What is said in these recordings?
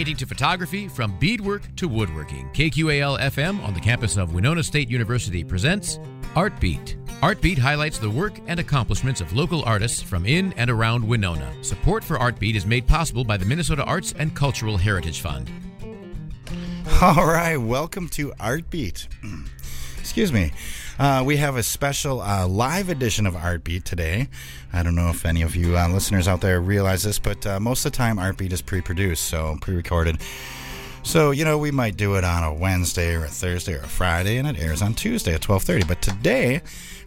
painting to photography, from beadwork to woodworking. KQAL FM on the campus of Winona State University presents Artbeat. Artbeat highlights the work and accomplishments of local artists from in and around Winona. Support for Artbeat is made possible by the Minnesota Arts and Cultural Heritage Fund. All right, welcome to Artbeat. Excuse me. Uh, we have a special uh, live edition of Artbeat today. I don't know if any of you uh, listeners out there realize this, but uh, most of the time Artbeat is pre-produced, so pre-recorded. So you know we might do it on a Wednesday or a Thursday or a Friday, and it airs on Tuesday at twelve thirty. But today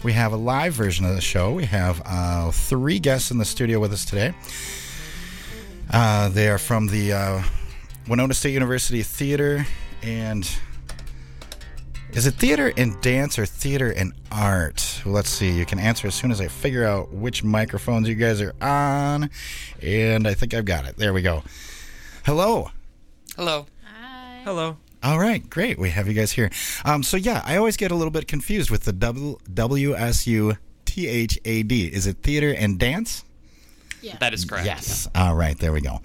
we have a live version of the show. We have uh, three guests in the studio with us today. Uh, they are from the Winona State University Theater and is it theater and dance or theater and art? Well, let's see. You can answer as soon as I figure out which microphones you guys are on. And I think I've got it. There we go. Hello. Hello. Hi. Hello. All right, great. We have you guys here. Um, so yeah, I always get a little bit confused with the W S U T H A D. Is it theater and dance? Yeah. That is correct. Yes. All right. There we go.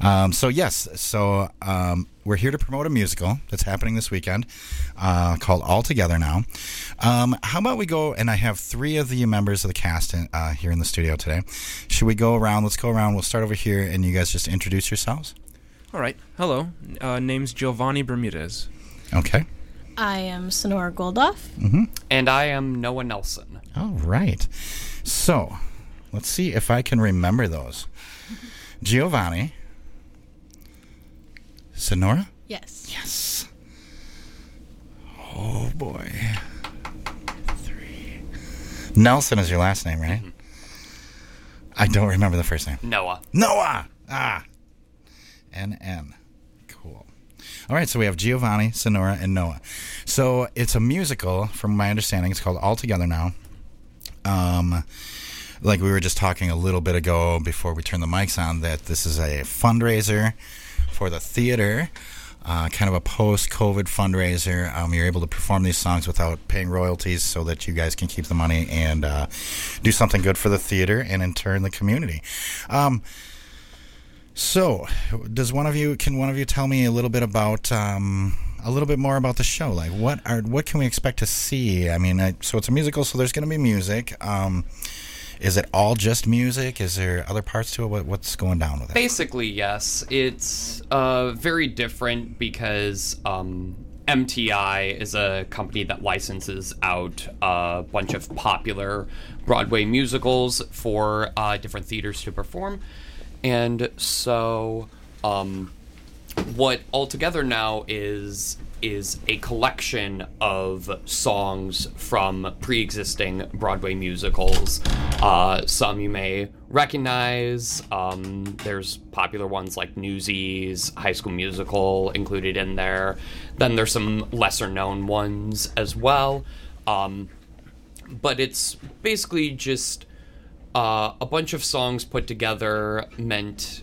Um, so yes. So um, we're here to promote a musical that's happening this weekend uh, called All Together Now. Um, how about we go? And I have three of the members of the cast in, uh, here in the studio today. Should we go around? Let's go around. We'll start over here, and you guys just introduce yourselves. All right. Hello. Uh, name's Giovanni Bermudez. Okay. I am Sonora Goldoff. Mm-hmm. And I am Noah Nelson. All right. So let's see if I can remember those. Giovanni. Sonora? Yes. Yes. Oh boy. Three. Nelson is your last name, right? I don't remember the first name. Noah. Noah. Ah. N N. Cool. All right, so we have Giovanni, Sonora, and Noah. So it's a musical, from my understanding. It's called All Together Now. Um, like we were just talking a little bit ago before we turned the mics on, that this is a fundraiser for the theater, uh, kind of a post-COVID fundraiser. Um, you're able to perform these songs without paying royalties, so that you guys can keep the money and uh, do something good for the theater and in turn the community. Um, so, does one of you can one of you tell me a little bit about um, a little bit more about the show? Like, what are what can we expect to see? I mean, I, so it's a musical, so there's going to be music. Um, is it all just music? Is there other parts to it? What, what's going down with it? Basically, yes. It's uh, very different because um, MTI is a company that licenses out a bunch of popular Broadway musicals for uh, different theaters to perform. And so, um, what All Together Now is is a collection of songs from pre-existing Broadway musicals. Uh, some you may recognize. Um, there's popular ones like Newsies, High School Musical included in there. Then there's some lesser-known ones as well. Um, but it's basically just uh, a bunch of songs put together meant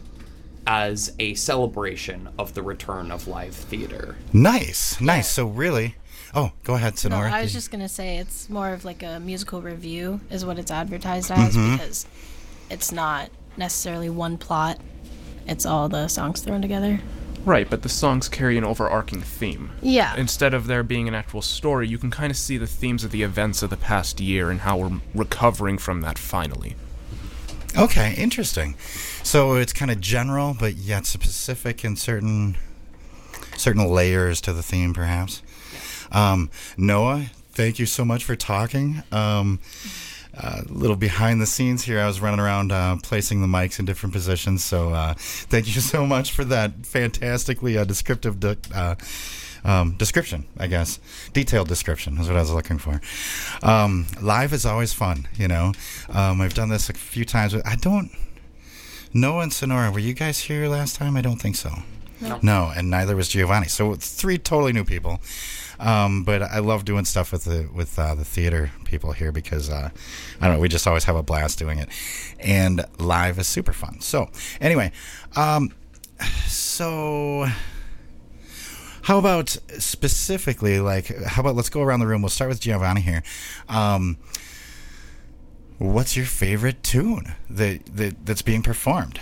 as a celebration of the return of live theater. Nice, nice. So really, oh, go ahead, Sonora. No, I was just gonna say it's more of like a musical revue is what it's advertised as Mm-hmm. because it's not necessarily one plot. It's all the songs thrown together. Right, but the songs carry an overarching theme. Yeah. Instead of there being an actual story, you can kind of see the themes of the events of the past year and how we're recovering from that finally. Okay, interesting. So it's kind of general, but yet specific in certain certain layers to the theme, perhaps. Um, Noah, thank you so much for talking. Um, a little behind the scenes here, I was running around uh, placing the mics in different positions. So uh, thank you so much for that fantastically uh, descriptive. De- uh, um, description, I guess. Detailed description is what I was looking for. Um, live is always fun, you know. Um, I've done this a few times. I don't. Noah and Sonora, were you guys here last time? I don't think so. No. No, and neither was Giovanni. So three totally new people. Um, but I love doing stuff with the with uh, the theater people here because uh, I don't know. We just always have a blast doing it, and live is super fun. So anyway, um, so how about specifically like how about let's go around the room. We'll start with Giovanni here. Um, what's your favorite tune that, that that's being performed?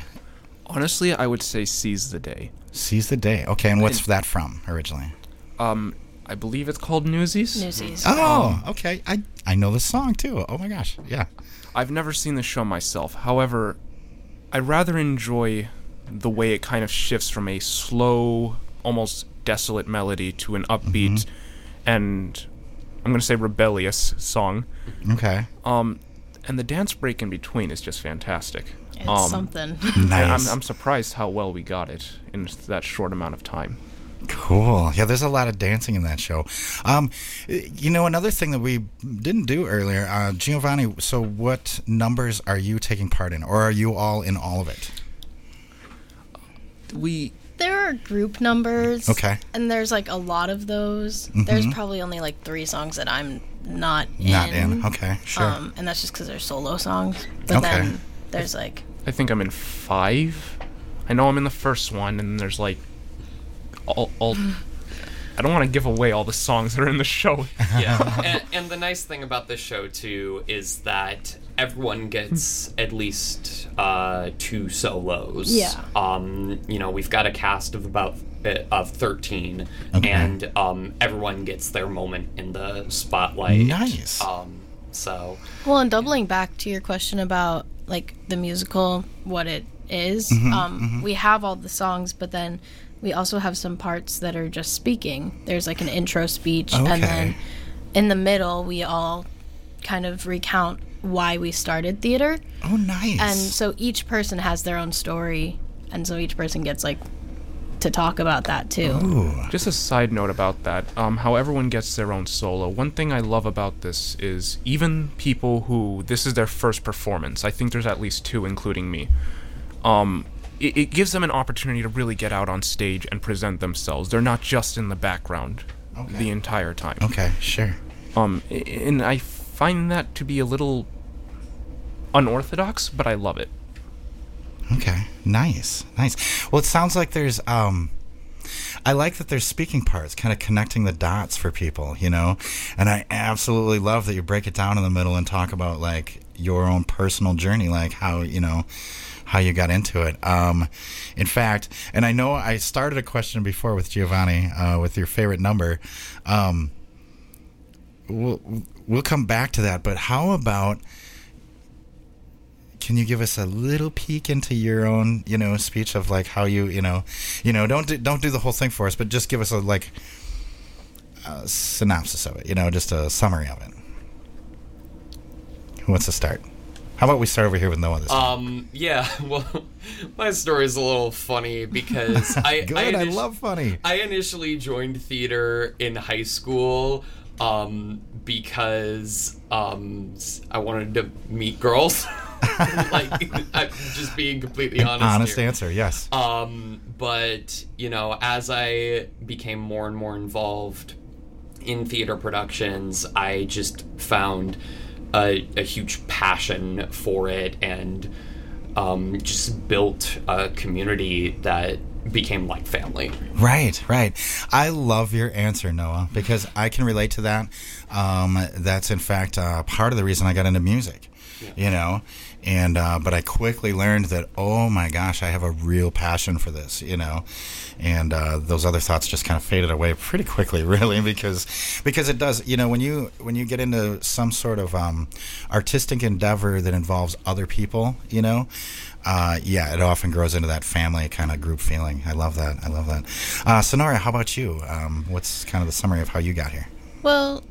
Honestly, I would say Seize the Day. Seize the day. Okay, and what's that from originally? Um, I believe it's called Newsies. Newsies. Oh, okay. I I know the song too. Oh my gosh. Yeah. I've never seen the show myself. However, I rather enjoy the way it kind of shifts from a slow, almost desolate melody to an upbeat and I'm going to say rebellious song. Okay. Um, and the dance break in between is just fantastic. It's um, something. Nice. I'm, I'm surprised how well we got it in that short amount of time. Cool. Yeah, there's a lot of dancing in that show. Um, you know, another thing that we didn't do earlier, uh, Giovanni. So, what numbers are you taking part in, or are you all in all of it? We there are group numbers. Okay. And there's like a lot of those. There's probably only like three songs that I'm not in. Mm-hmm. Not in. Okay, sure. Um, and that's just because they're solo songs. But Okay. then there's like I think I'm in five. I know I'm in the first one, and there's like all. all I don't want to give away all the songs that are in the show. yeah and, and the nice thing about this show too is that everyone gets at least uh, two solos Yeah. um you know we've got a cast of about uh, of 13 Okay. and um everyone gets their moment in the spotlight Nice. um so Well, and doubling back to your question about like the musical, what it is, Mm-hmm, um, we have all the songs, but then we also have some parts that are just speaking. There's like an intro speech, Okay. and then in the middle, we all kind of recount why we started theater. oh, nice. And so each person has their own story, and so each person gets like to talk about that too. Ooh. Just a side note about that. Um, how everyone gets their own solo. One thing I love about this is even people who this is their first performance. I think there's at least two, including me. Um, it, it gives them an opportunity to really get out on stage and present themselves. They're not just in the background the entire time. Okay, sure. Um, and I find that to be a little unorthodox, but I love it. Okay, nice, nice. Well, it sounds like there's um, I like that there's speaking parts, kind of connecting the dots for people, you know. And I absolutely love that you break it down in the middle and talk about like your own personal journey, like how you know how you got into it. Um, in fact, and I know I started a question before with Giovanni uh, with your favorite number. Um, we'll we'll come back to that, but how about can you give us a little peek into your own, you know, speech of like how you, you know, you know, don't do, don't do the whole thing for us, but just give us a like a synopsis of it, you know, just a summary of it. Who wants to start? How about we start over here with Noah this time? um yeah well my story is a little funny because i Good, I, I, love funny. I initially joined theater in high school um, because um, I wanted to meet girls. like, I'm just being completely honest. Honest here. answer, yes. Um, but you know, as I became more and more involved in theater productions, I just found a, a huge passion for it and um, just built a community that became like family. Right, right. I love your answer, Noah, because I can relate to that. Um, that's in fact uh, part of the reason I got into music. You know, and uh, but I quickly learned that oh my gosh, I have a real passion for this. You know, and uh, those other thoughts just kind of faded away pretty quickly, really, because because it does. You know, when you when you get into some sort of um, artistic endeavor that involves other people, you know, uh, yeah, it often grows into that family kind of group feeling. I love that. I love that. Uh, Sonora, how about you? Um, what's kind of the summary of how you got here? Well,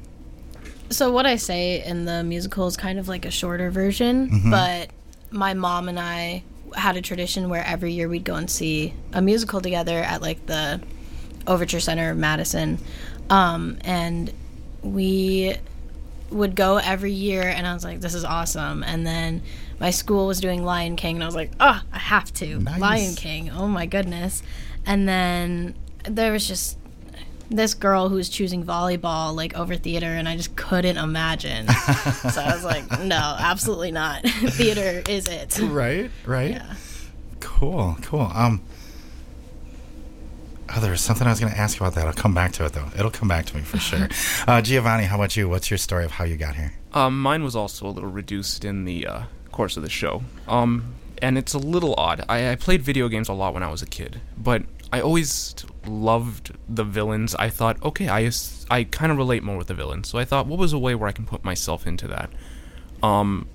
so what I say in the musical is kind of like a shorter version, Mm-hmm. but my mom and I had a tradition where every year we'd go and see a musical together at like the Overture Center of Madison. Um, and we would go every year and I was like, this is awesome. And then my school was doing Lion King and I was like, oh, I have to. Nice. Lion King. Oh my goodness. And then there was just this girl who was choosing volleyball like over theater and I just couldn't imagine. so I was like, no, absolutely not. theater is it. Right, right. Yeah. Cool, cool. Um, oh, there was something I was going to ask about that. I'll come back to it though. It'll come back to me for sure. uh, Giovanni, how about you? What's your story of how you got here? Um, mine was also a little reduced in the uh, course of the show. Um, and it's a little odd. I, I played video games a lot when I was a kid, but I always loved the villains. I thought, okay, I, I kind of relate more with the villains. So I thought, what was a way where I can put myself into that? Um,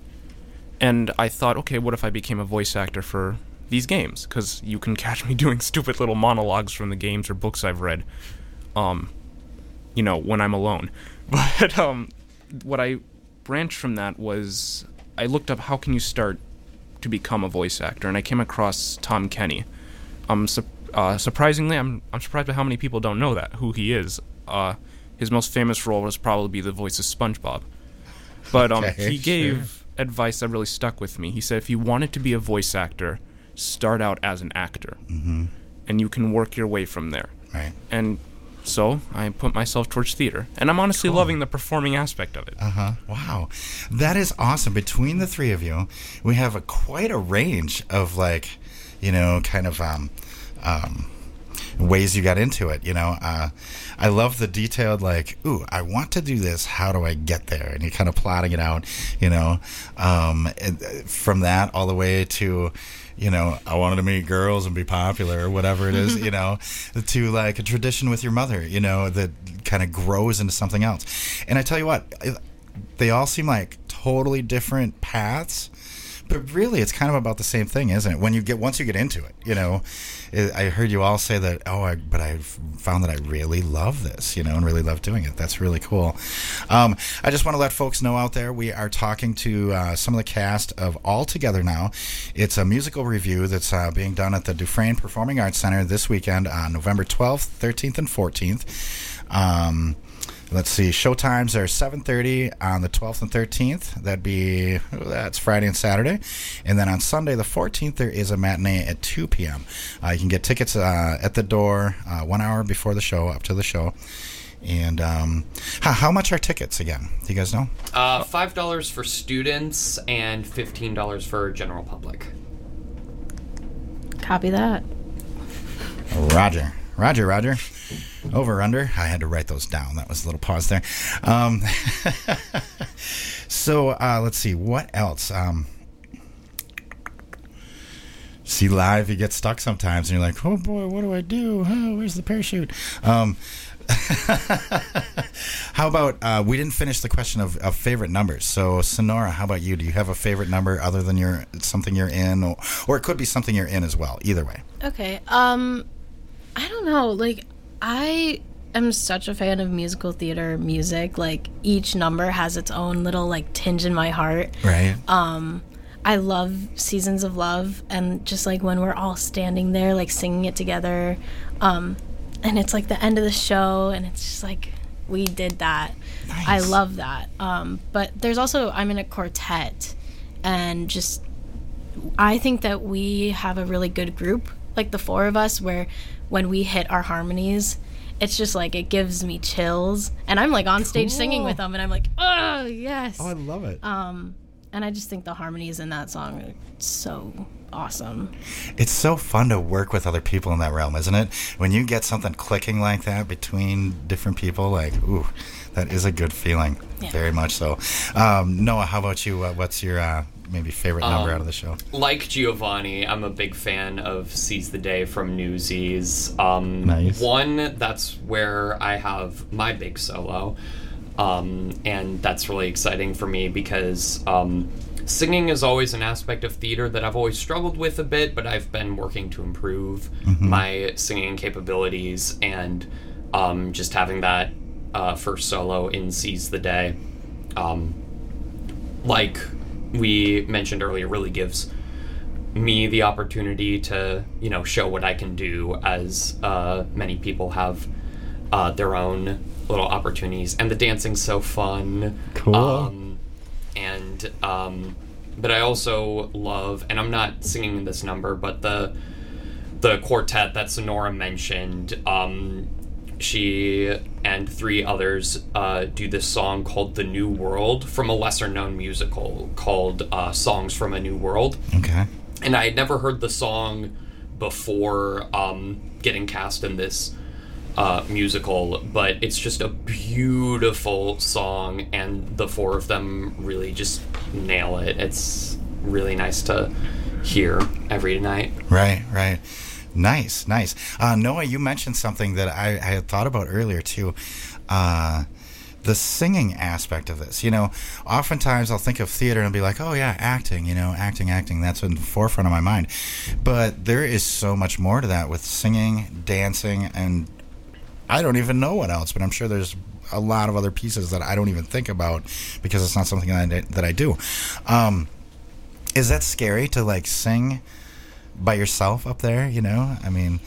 and I thought, okay, what if I became a voice actor for these games? Because you can catch me doing stupid little monologues from the games or books I've read. Um, you know, when I'm alone. But um, what I branched from that was I looked up how can you start to become a voice actor, and I came across Tom Kenny. Um, su- uh, surprisingly, I'm I'm surprised by how many people don't know that who he is. Uh, his most famous role was probably the voice of SpongeBob. But um, Okay, he gave advice that really stuck with me. He said, if you wanted to be a voice actor, start out as an actor, mm-hmm. and you can work your way from there. Right. And so I put myself towards theater, and I'm honestly loving the performing aspect of it. Uh huh. Wow, that is awesome. Between the three of you, we have a quite a range of like, you know, kind of um, um, ways you got into it. You know, uh, I love the detailed like, ooh, I want to do this. How do I get there? And you're kind of plotting it out. You know, um, uh, from that all the way to you know, I wanted to meet girls and be popular or whatever it is, you know, to like a tradition with your mother, you know, that kind of grows into something else. And I tell you what, they all seem like totally different paths. But really, it's kind of about the same thing, isn't it? When you get once you get into it, you know, it, I heard you all say that. Oh, I, but I found that I really love this, you know, and really love doing it. That's really cool. Um, I just want to let folks know out there we are talking to uh, some of the cast of All Together now. It's a musical revue that's uh, being done at the Dufresne Performing Arts Center this weekend on November 12th, 13th, and 14th. Um, Let's see. Show times are 7:30 on the 12th and 13th. That'd be that's Friday and Saturday, and then on Sunday the 14th there is a matinee at 2 p.m. Uh, you can get tickets uh, at the door uh, one hour before the show, up to the show. And um, how, how much are tickets again? Do you guys know? Uh, Five dollars for students and fifteen dollars for general public. Copy that. Roger, Roger, Roger. Over under. I had to write those down. That was a little pause there. Um, so uh, let's see what else. Um, see live, you get stuck sometimes, and you're like, "Oh boy, what do I do? Oh, where's the parachute?" Um, how about uh, we didn't finish the question of, of favorite numbers? So Sonora, how about you? Do you have a favorite number other than your something you're in, or, or it could be something you're in as well? Either way. Okay. Um, I don't know. Like, I am such a fan of musical theater music. Like, each number has its own little like tinge in my heart. Right. Um I love Seasons of Love and just like when we're all standing there like singing it together. Um and it's like the end of the show and it's just like we did that. Nice. I love that. Um but there's also I'm in a quartet and just I think that we have a really good group, like the four of us where when we hit our harmonies it's just like it gives me chills and i'm like on stage singing with them and i'm like oh yes Oh, I love it. Um, and I just think the harmonies in that song are so awesome. It's so fun to work with other people in that realm, isn't it? When you get something clicking like that between different people, like, ooh, that is a good feeling. Yeah. Very much so. Um, Noah, how about you? Uh, what's your uh, maybe favorite number Um, out of the show? Like Giovanni, I'm a big fan of Seize the Day from Newsies. Um, Nice. One, that's where I have my big solo. Um, and that's really exciting for me because um, singing is always an aspect of theater that I've always struggled with a bit, but I've been working to improve my singing capabilities and um, just having that uh, first solo in Seize the Day. Um, like we mentioned earlier, really gives me the opportunity to, you know, show what I can do as uh, many people have uh, their own little opportunities. And the dancing's so fun. Cool. Um, and, um, but I also love, and I'm not singing this number, but the, the quartet that Sonora mentioned, um, she and three others uh, do this song called The New World from a lesser known musical called uh, Songs from a New World. Okay. And I had never heard the song before um, getting cast in this uh, musical, but it's just a beautiful song, and the four of them really just nail it. It's really nice to hear every night. Right, right. Nice, nice. Uh, Noah, you mentioned something that I, I had thought about earlier too. Uh, the singing aspect of this. You know, oftentimes I'll think of theater and be like, oh, yeah, acting, you know, acting, acting. That's in the forefront of my mind. But there is so much more to that with singing, dancing, and I don't even know what else, but I'm sure there's a lot of other pieces that I don't even think about because it's not something that I, that I do. Um, is that scary to like sing by yourself up there? You know, I mean,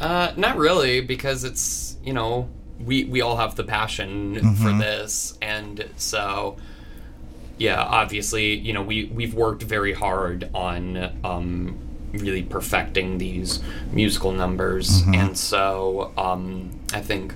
Uh, not really, because it's you know we we all have the passion for this, and so yeah, obviously you know we we've worked very hard on um, really perfecting these musical numbers, and so um, I think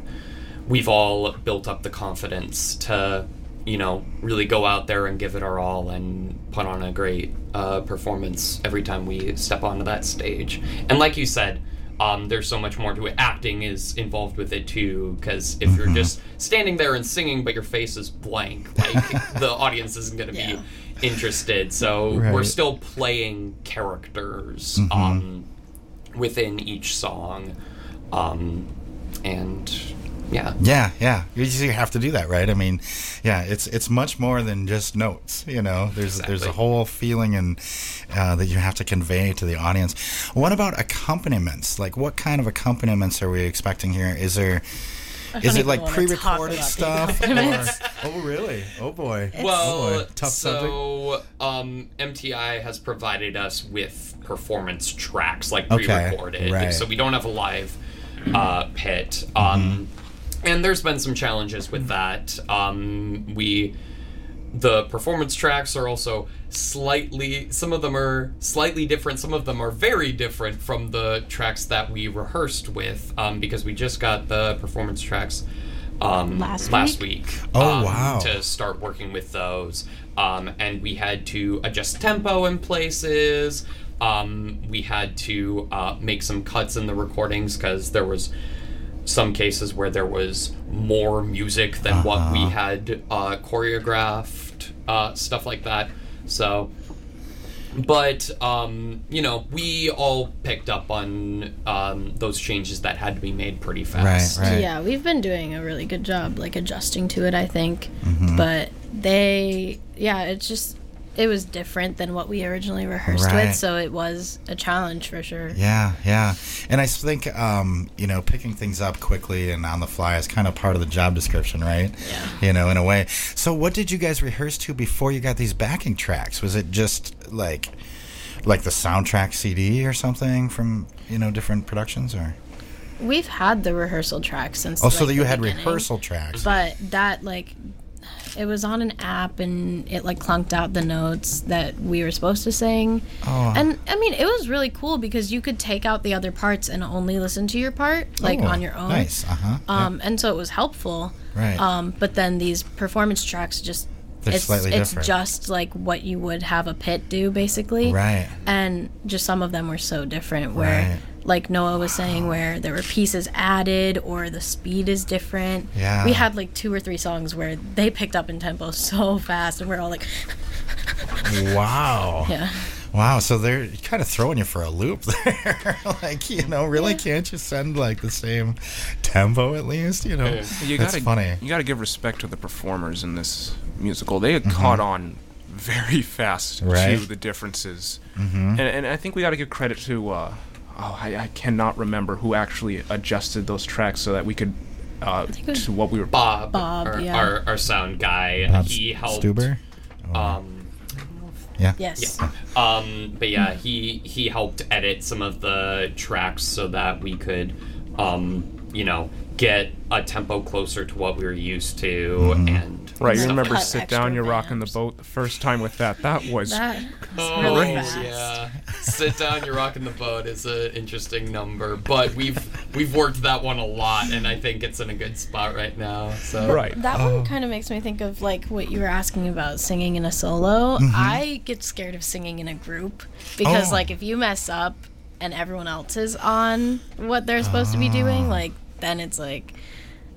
we've all built up the confidence to you know really go out there and give it our all and put on a great uh, performance every time we step onto that stage. And like you said um, there's so much more to it. Acting is involved with it too, because if you're just standing there and singing, but your face is blank, like the audience isn't going to Yeah. be interested. So we're still playing characters um, within each song, um, and yeah, Yeah, yeah. You just have to do that, right? I mean, yeah, it's it's much more than just notes. You know, there's there's a whole feeling and uh, that you have to convey to the audience. What about accompaniments? Like, what kind of accompaniments are we expecting here? Is there is it like pre-recorded stuff? Or, oh, really? Oh boy. Well, Oh, boy. Tough subject. so um, MTI has provided us with performance tracks, like Okay, pre-recorded, right. so we don't have a live uh, pit. Um, and there's been some challenges with that. Um, we the performance tracks are also slightly some of them are slightly different some of them are very different from the tracks that we rehearsed with um, because we just got the performance tracks um, Last week, Oh, um, wow. to start working with those um, and we had to adjust tempo in places um, we had to uh, make some cuts in the recordings because there was some cases where there was more music than what we had uh, choreographed, uh, stuff like that. So, but um, you know, we all picked up on um, those changes that had to be made pretty fast. Right. Yeah, we've been doing a really good job, like adjusting to it. I think, Mm-hmm. but they, yeah, it's just it was different than what we originally rehearsed Right. with, so it was a challenge for sure. Yeah, yeah. And I think, um, you know, picking things up quickly and on the fly is kind of part of the job description, right? Yeah. You know, in a way. So, what did you guys rehearse to before you got these backing tracks? Was it just like, like the soundtrack CD or something from you know different productions, or We've had the rehearsal tracks since. oh, so that you had beginning. rehearsal tracks? but that like it was on an app and it like clunked out the notes that we were supposed to sing Oh. and i mean it was really cool because you could take out the other parts and only listen to your part like Oh, on your own Nice. Uh huh. um and so it was helpful Right. um but then these performance tracks just They're it's slightly it's different. just like what you would have a pit do basically Right. and just some of them were so different where Right. like noah was saying where there were pieces added or the speed is different Yeah. we had like two or three songs where they picked up in tempo so fast and we're all like Wow. yeah Wow, so they're kind of throwing you for a loop there. like, you know, really can't you send like the same tempo at least? You know, You gotta, funny. You got to give respect to the performers in this musical. They had caught on very fast Mm-hmm. Right. to the differences, mm-hmm. and, and I think we got to give credit to. Uh, oh, I, I cannot remember who actually adjusted those tracks so that we could. Uh, to what we were. Bob, Bob, our, yeah. our, our sound guy, Bob he helped. Stuber. Um, Yeah. yes Um, but yeah, he he helped edit some of the tracks so that we could, um, you know, get a tempo closer to what we were used to, and Right, you stuff remember like Cut "Sit Down, You're Rocking the. Boat" the first time with that. That was that was Oh, really yeah. Sit down, you're rocking the boat is an interesting number, but we've we've worked that one a lot, and I think it's in a good spot right now. So right. That Oh. one kind of makes me think of like what you were asking about singing in a solo. I get scared of singing in a group because Mm-hmm. Oh. like if you mess up and everyone else is on what they're supposed to be doing, like then it's like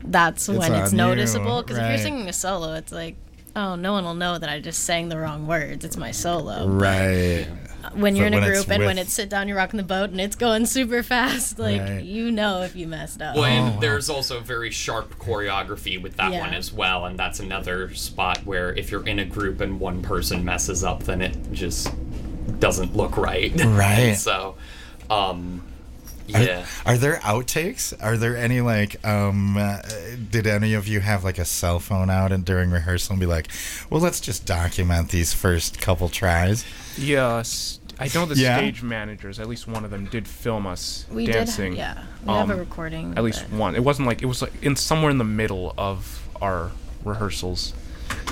that's when it's noticeable. Because if you're singing a solo, it's like oh no one will know that I just sang the wrong words. It's my solo. Right. when you're But in a group and when it's sit down, you're rocking the boat and it's going super fast. Like Right. you know if you messed up. Well, and Oh, wow. there's also very sharp choreography with that Yeah. one as well, and that's another spot where if you're in a group and one person messes up, then it just doesn't look right. Right. so, um, Are, yeah. are there outtakes? Are there any like? Um, uh, did any of you have like a cell phone out and during rehearsal and be like, "Well, let's just document these first couple tries." Yes, I know the Yeah? stage managers. At least one of them did film us we dancing. did, yeah. We have a Um, recording. At least one. It wasn't like it was like in somewhere in the middle of our rehearsals.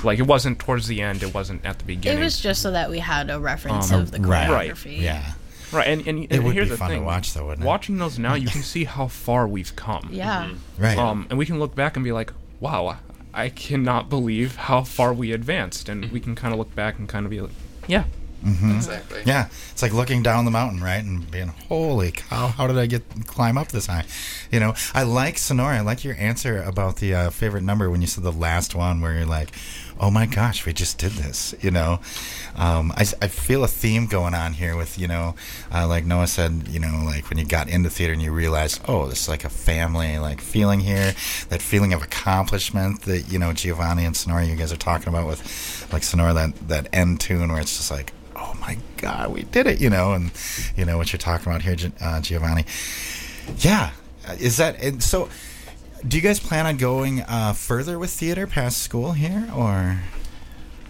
Like it wasn't towards the end. It wasn't at the beginning. It was just so that we had a reference Um, of the right. choreography. Yeah. Right. And and, and It would here's be the fun to thing. watch, though, wouldn't it? Watching those now, you can see how far we've come. Yeah. Right. Um, and we can look back and be like, wow, I cannot believe how far we advanced. And we can kind of look back and kind of be like, yeah, Exactly. yeah. It's like looking down the mountain, right, and being, "Holy cow! How did I get climb up this high?" You know. I like Sonora. I like your answer about the uh, favorite number when you said the last one, where you're like, "Oh my gosh, we just did this." You know. Um, I, I feel a theme going on here with you know, uh, like Noah said, you know, like when you got into theater and you realized, oh, this is like a family like feeling here, that feeling of accomplishment that you know Giovanni and Sonora, you guys are talking about with like Sonora that that end tune where it's just like, oh my God, we did it, you know, and you know what you're talking about here, uh, Giovanni. Yeah, is that and so? Do you guys plan on going uh, further with theater past school here, or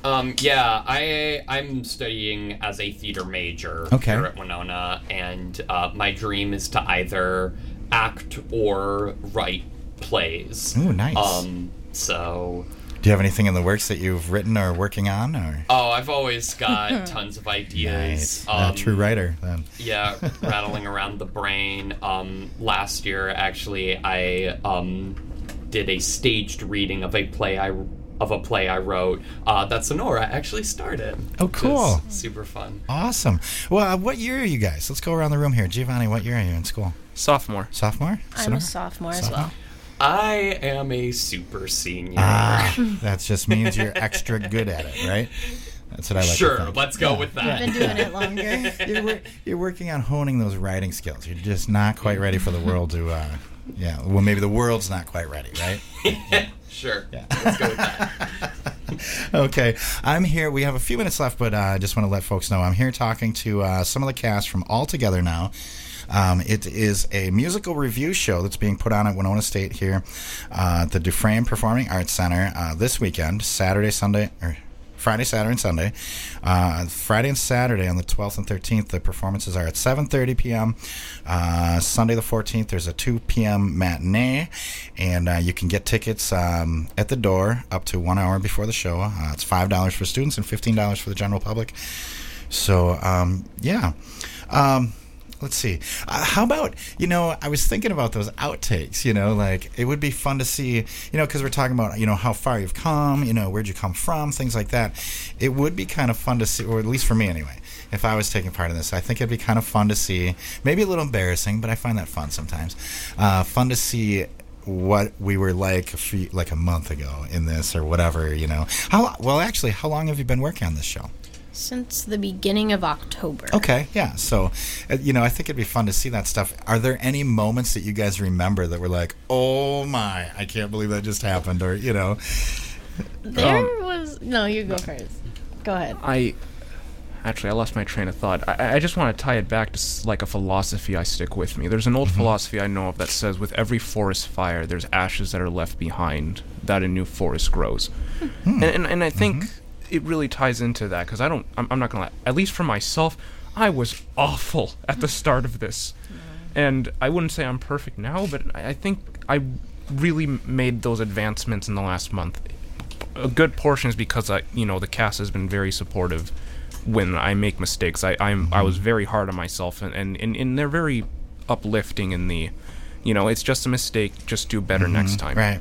Um, yeah, I I'm studying as a theater major Okay. here at Winona, and uh, my dream is to either act or write plays. Oh, nice. Um, so do you have anything in the works that you've written or working on, or oh, I've always got tons of ideas. Nice. Um, true writer then? yeah, rattling around the brain. Um, last year, actually, I um, did a staged reading of a play I of a play I wrote uh, that Sonora actually started. Oh, cool. super fun. Awesome. Well, uh, what year are you guys? Let's go around the room here. Giovanni, what year are you in school? sophomore. Sophomore? I'm a sophomore as well. I am a super senior. Ah, that just means you're extra good at it, right? That's what I like. to sure, think. let's go Yeah. with I've been doing it longer. You're, wor- you're working on honing those writing skills. You're just not quite ready for the world to. Uh, yeah. Well, maybe the world's not quite ready, right? yeah. Sure, let's go with that. okay, I'm here. We have a few minutes left, but uh, I just want to let folks know I'm here talking to uh, some of the cast from All Together Now. Um, it is a musical revue show that's being put on at Winona State here uh, at the Dufresne Performing Arts Center uh, this weekend, Saturday, Sunday, or Friday, Saturday, and Sunday. Uh, Friday and Saturday on the 12th and 13th, the performances are at 7:30 p.m. Uh, Sunday the 14th, there's a 2 p.m. matinee, and uh, you can get tickets um, at the door up to one hour before the show. Uh, it's five dollars for students and fifteen dollars for the general public. So um, yeah. Um, let's see. Uh, how about you know? I was thinking about those outtakes. You know, like it would be fun to see. You know, because we're talking about you know how far you've come. You know, where'd you come from? Things like that. It would be kind of fun to see, or at least for me anyway. If I was taking part in this, I think it'd be kind of fun to see. Maybe a little embarrassing, but I find that fun sometimes. Uh, fun to see what we were like a few, like a month ago in this or whatever. You know, how well actually? How long have you been working on this show? Since the beginning of October. Okay, yeah. So, uh, you know, I think it'd be fun to see that stuff. Are there any moments that you guys remember that were like, "Oh my, I can't believe that just happened," or you know, There Um, was no. You go first. Go ahead. I actually I lost my train of thought. I, I just want to tie it back to like a philosophy I stick with me. There's an old philosophy I know of that says, with every forest fire, there's ashes that are left behind that a new forest grows. And, and and I think it really ties into that because I don't. I'm, I'm not gonna lie. At least for myself, I was awful at the start of this, and I wouldn't say I'm perfect now, but I, I think I really made those advancements in the last month a good portion is because I, you know, the cast has been very supportive when I make mistakes. I, I'm, I mm-hmm. was very hard on myself, and, and, and, and they're very uplifting in the, you know, it's just a mistake. Just do better next time. right?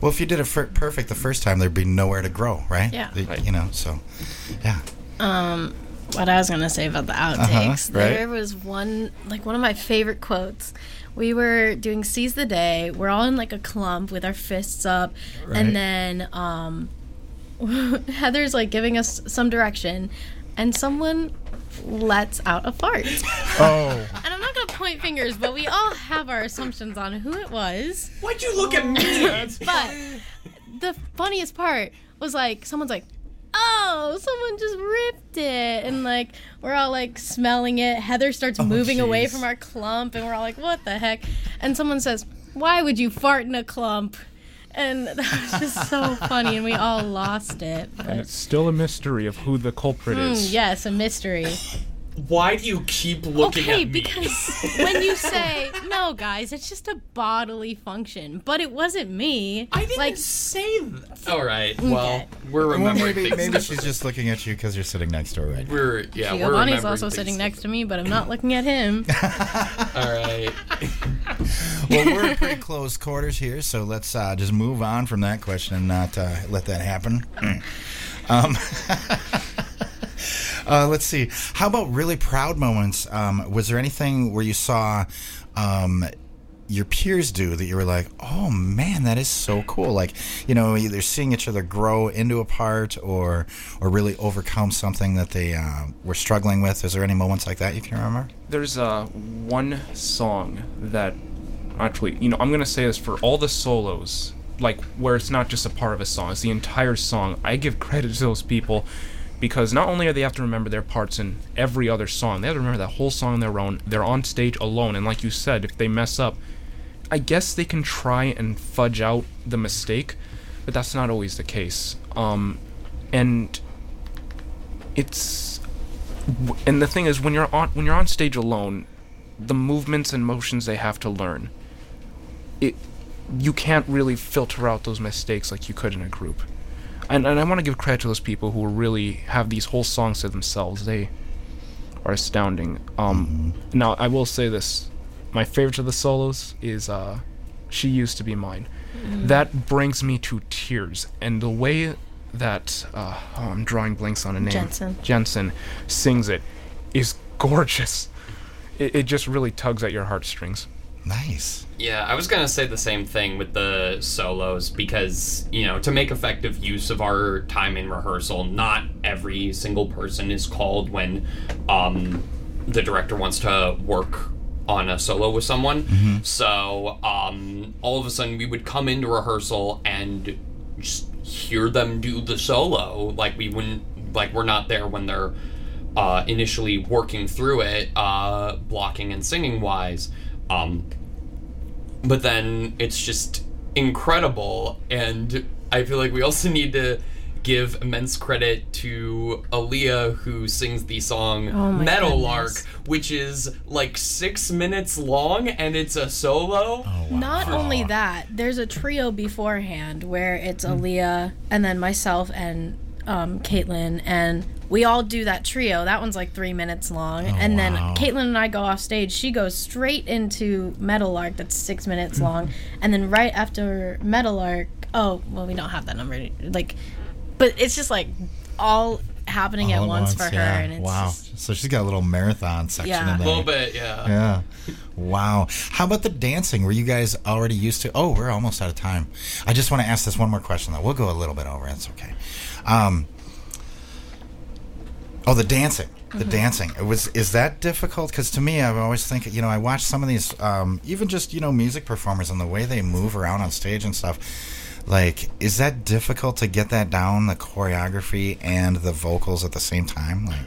Well, if you did it fir- perfect the first time, there'd be nowhere to grow, right? Yeah. The- Right. You know, so yeah. what I was gonna say about the outtakes. Uh-huh, right. There was one, like one of my favorite quotes. We were doing "Seize the Day." We're all in like a clump with our fists up, Right. and then um, Heather's like giving us some direction, and someone lets out a fart. Oh, And I'm not gonna point fingers, but we all have our assumptions on who it was. Why'd you look at me? But the funniest part was like someone's like, "Oh, someone just ripped it," and like we're all like smelling it. Heather starts oh, moving away from our clump, and we're all like, "What the heck?" And someone says, "Why would you fart in a clump?" And that was just so funny, and we all lost it. And it's still a mystery of who the culprit mm, is. yes, a mystery. Why do you keep looking Okay, at me? Okay, because when you say no, guys, it's just a bodily function, but it wasn't me. I didn't like say that. All right. Well, Okay. we're well, remembering maybe maybe she's just looking at you because you're sitting next to her right now. We're yeah. we're Giovanni's remembering also sitting next to me, but I'm not looking at him. All right. Well, we're in pretty close quarters here, so let's uh, just move on from that question and not uh, let that happen. um, uh, let's see. How about really proud moments? Um, was there anything where you saw um, your peers do that you were like, "Oh man, that is so cool!" Like, you know, either seeing each other grow into a part or or really overcome something that they uh, were struggling with. Is there any moments like that you can remember? There's uh, one song that actually, you know, I'm gonna say this for all the solos, like where it's not just a part of a song, it's the entire song. I give credit to those people because not only do they have to remember their parts in every other song, they have to remember that whole song on their own. They're on stage alone, and like you said, if they mess up, I guess they can try and fudge out the mistake, but that's not always the case. Um, and it's and the thing is when you're on when you're on stage alone the movements and motions they have to learn it you can't really filter out those mistakes like you could in a group and, and i want to give credit to those people who really have these whole songs to themselves. They are astounding. Um now i will say this. My favorite of the solos is uh she used to be mine. That brings me to tears. And the way that uh, oh, i'm drawing blanks on a name. Jensen. jensen sings it is gorgeous. It, it just really tugs at your heartstrings Nice. Yeah, I was gonna say the same thing with the solos because you know to make effective use of our time in rehearsal, not every single person is called when um, the director wants to work on a solo with someone. So um, all of a sudden we would come into rehearsal and just hear them do the solo like we wouldn't like we're not there when they're uh, initially working through it, uh, blocking and singing wise. Um, but then it's just incredible, and I feel like we also need to give immense credit to Aaliyah, who sings the song Oh my Meadowlark, goodness. which is like six minutes long, and it's a solo. Oh, wow. Not only that, there's a trio beforehand where it's Aaliyah and then myself and um, Caitlin, and we all do that trio. That one's like three minutes long, and then wow. Caitlin and I go off stage. She goes straight into Meadowlark, that's six minutes long, and then right after Meadowlark, oh well, we don't have that number. Like, but it's just like all happening All at at once, for her, and it's wow. just- so she's got a little marathon section Yeah. in A little bit, yeah. Yeah. Wow. How about the dancing? Were you guys already used to? Oh, we're almost out of time. I just want to ask this one more question though. We'll go a little bit over. It's okay. Um, oh, the dancing. The dancing. It was. Is that difficult? Because to me, I always think. You know, I watch some of these, um, even just you know, music performers and the way they move around on stage and stuff. Like, is that difficult to get that down, the choreography and the vocals at the same time? Like,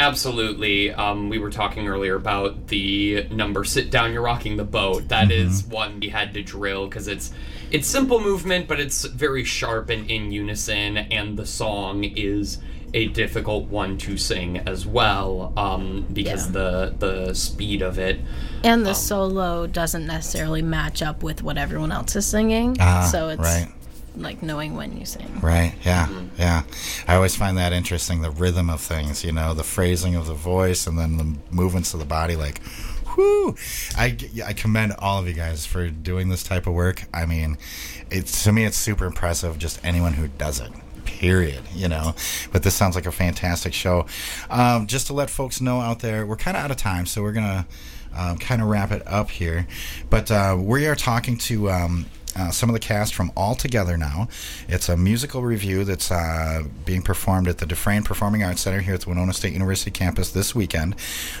Absolutely. Um, we were talking earlier about the number "Sit down, you're rocking the boat." That is one we had to drill because it's it's simple movement, but it's very sharp and in unison, and the song is a difficult one to sing as well um, because Yeah. the the speed of it. And the solo doesn't necessarily match up with what everyone else is singing. Ah, so it's right. like knowing when you sing. Right. Yeah. Yeah. I always find that interesting. The rhythm of things, you know, the phrasing of the voice and then the movements of the body. Like, whoo! I, I commend all of you guys for doing this type of work. I mean, it's to me, it's super impressive. Just anyone who does it. Period. You know, but this sounds like a fantastic show. Um, just to let folks know out there, we're kind of out of time, so we're gonna um, kind of wrap it up here. But uh, we are talking to um, uh, some of the cast from All Together Now. It's a musical revue that's uh, being performed at the Dufresne Performing Arts Center here at the Winona State University campus this weekend,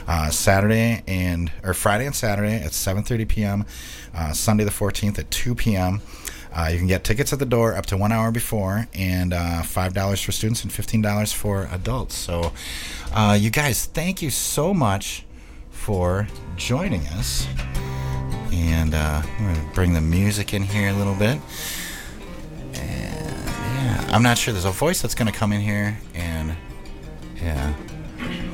uh, Saturday and or Friday and Saturday at 7:30 p.m., uh, Sunday the 14th at 2 p.m. Uh, you can get tickets at the door up to one hour before, and uh, five dollars for students and fifteen dollars for adults. So, uh, you guys, thank you so much for joining us. And uh, I'm gonna bring the music in here a little bit. And yeah, I'm not sure. There's a voice that's gonna come in here, and yeah.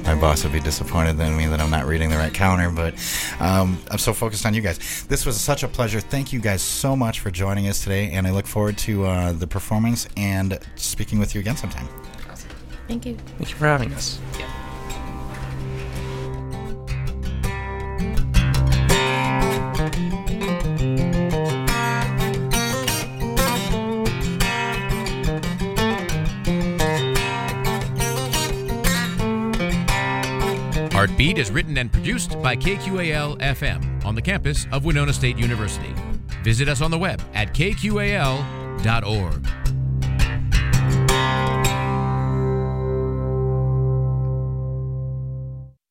My boss would be disappointed in me that I'm not reading the right counter, but um, I'm so focused on you guys. This was such a pleasure. Thank you guys so much for joining us today, and I look forward to uh, the performance and speaking with you again sometime. Thank you. Thank you for having us. Heartbeat is written and produced by KQAL FM on the campus of Winona State University. Visit us on the web at kqal.org.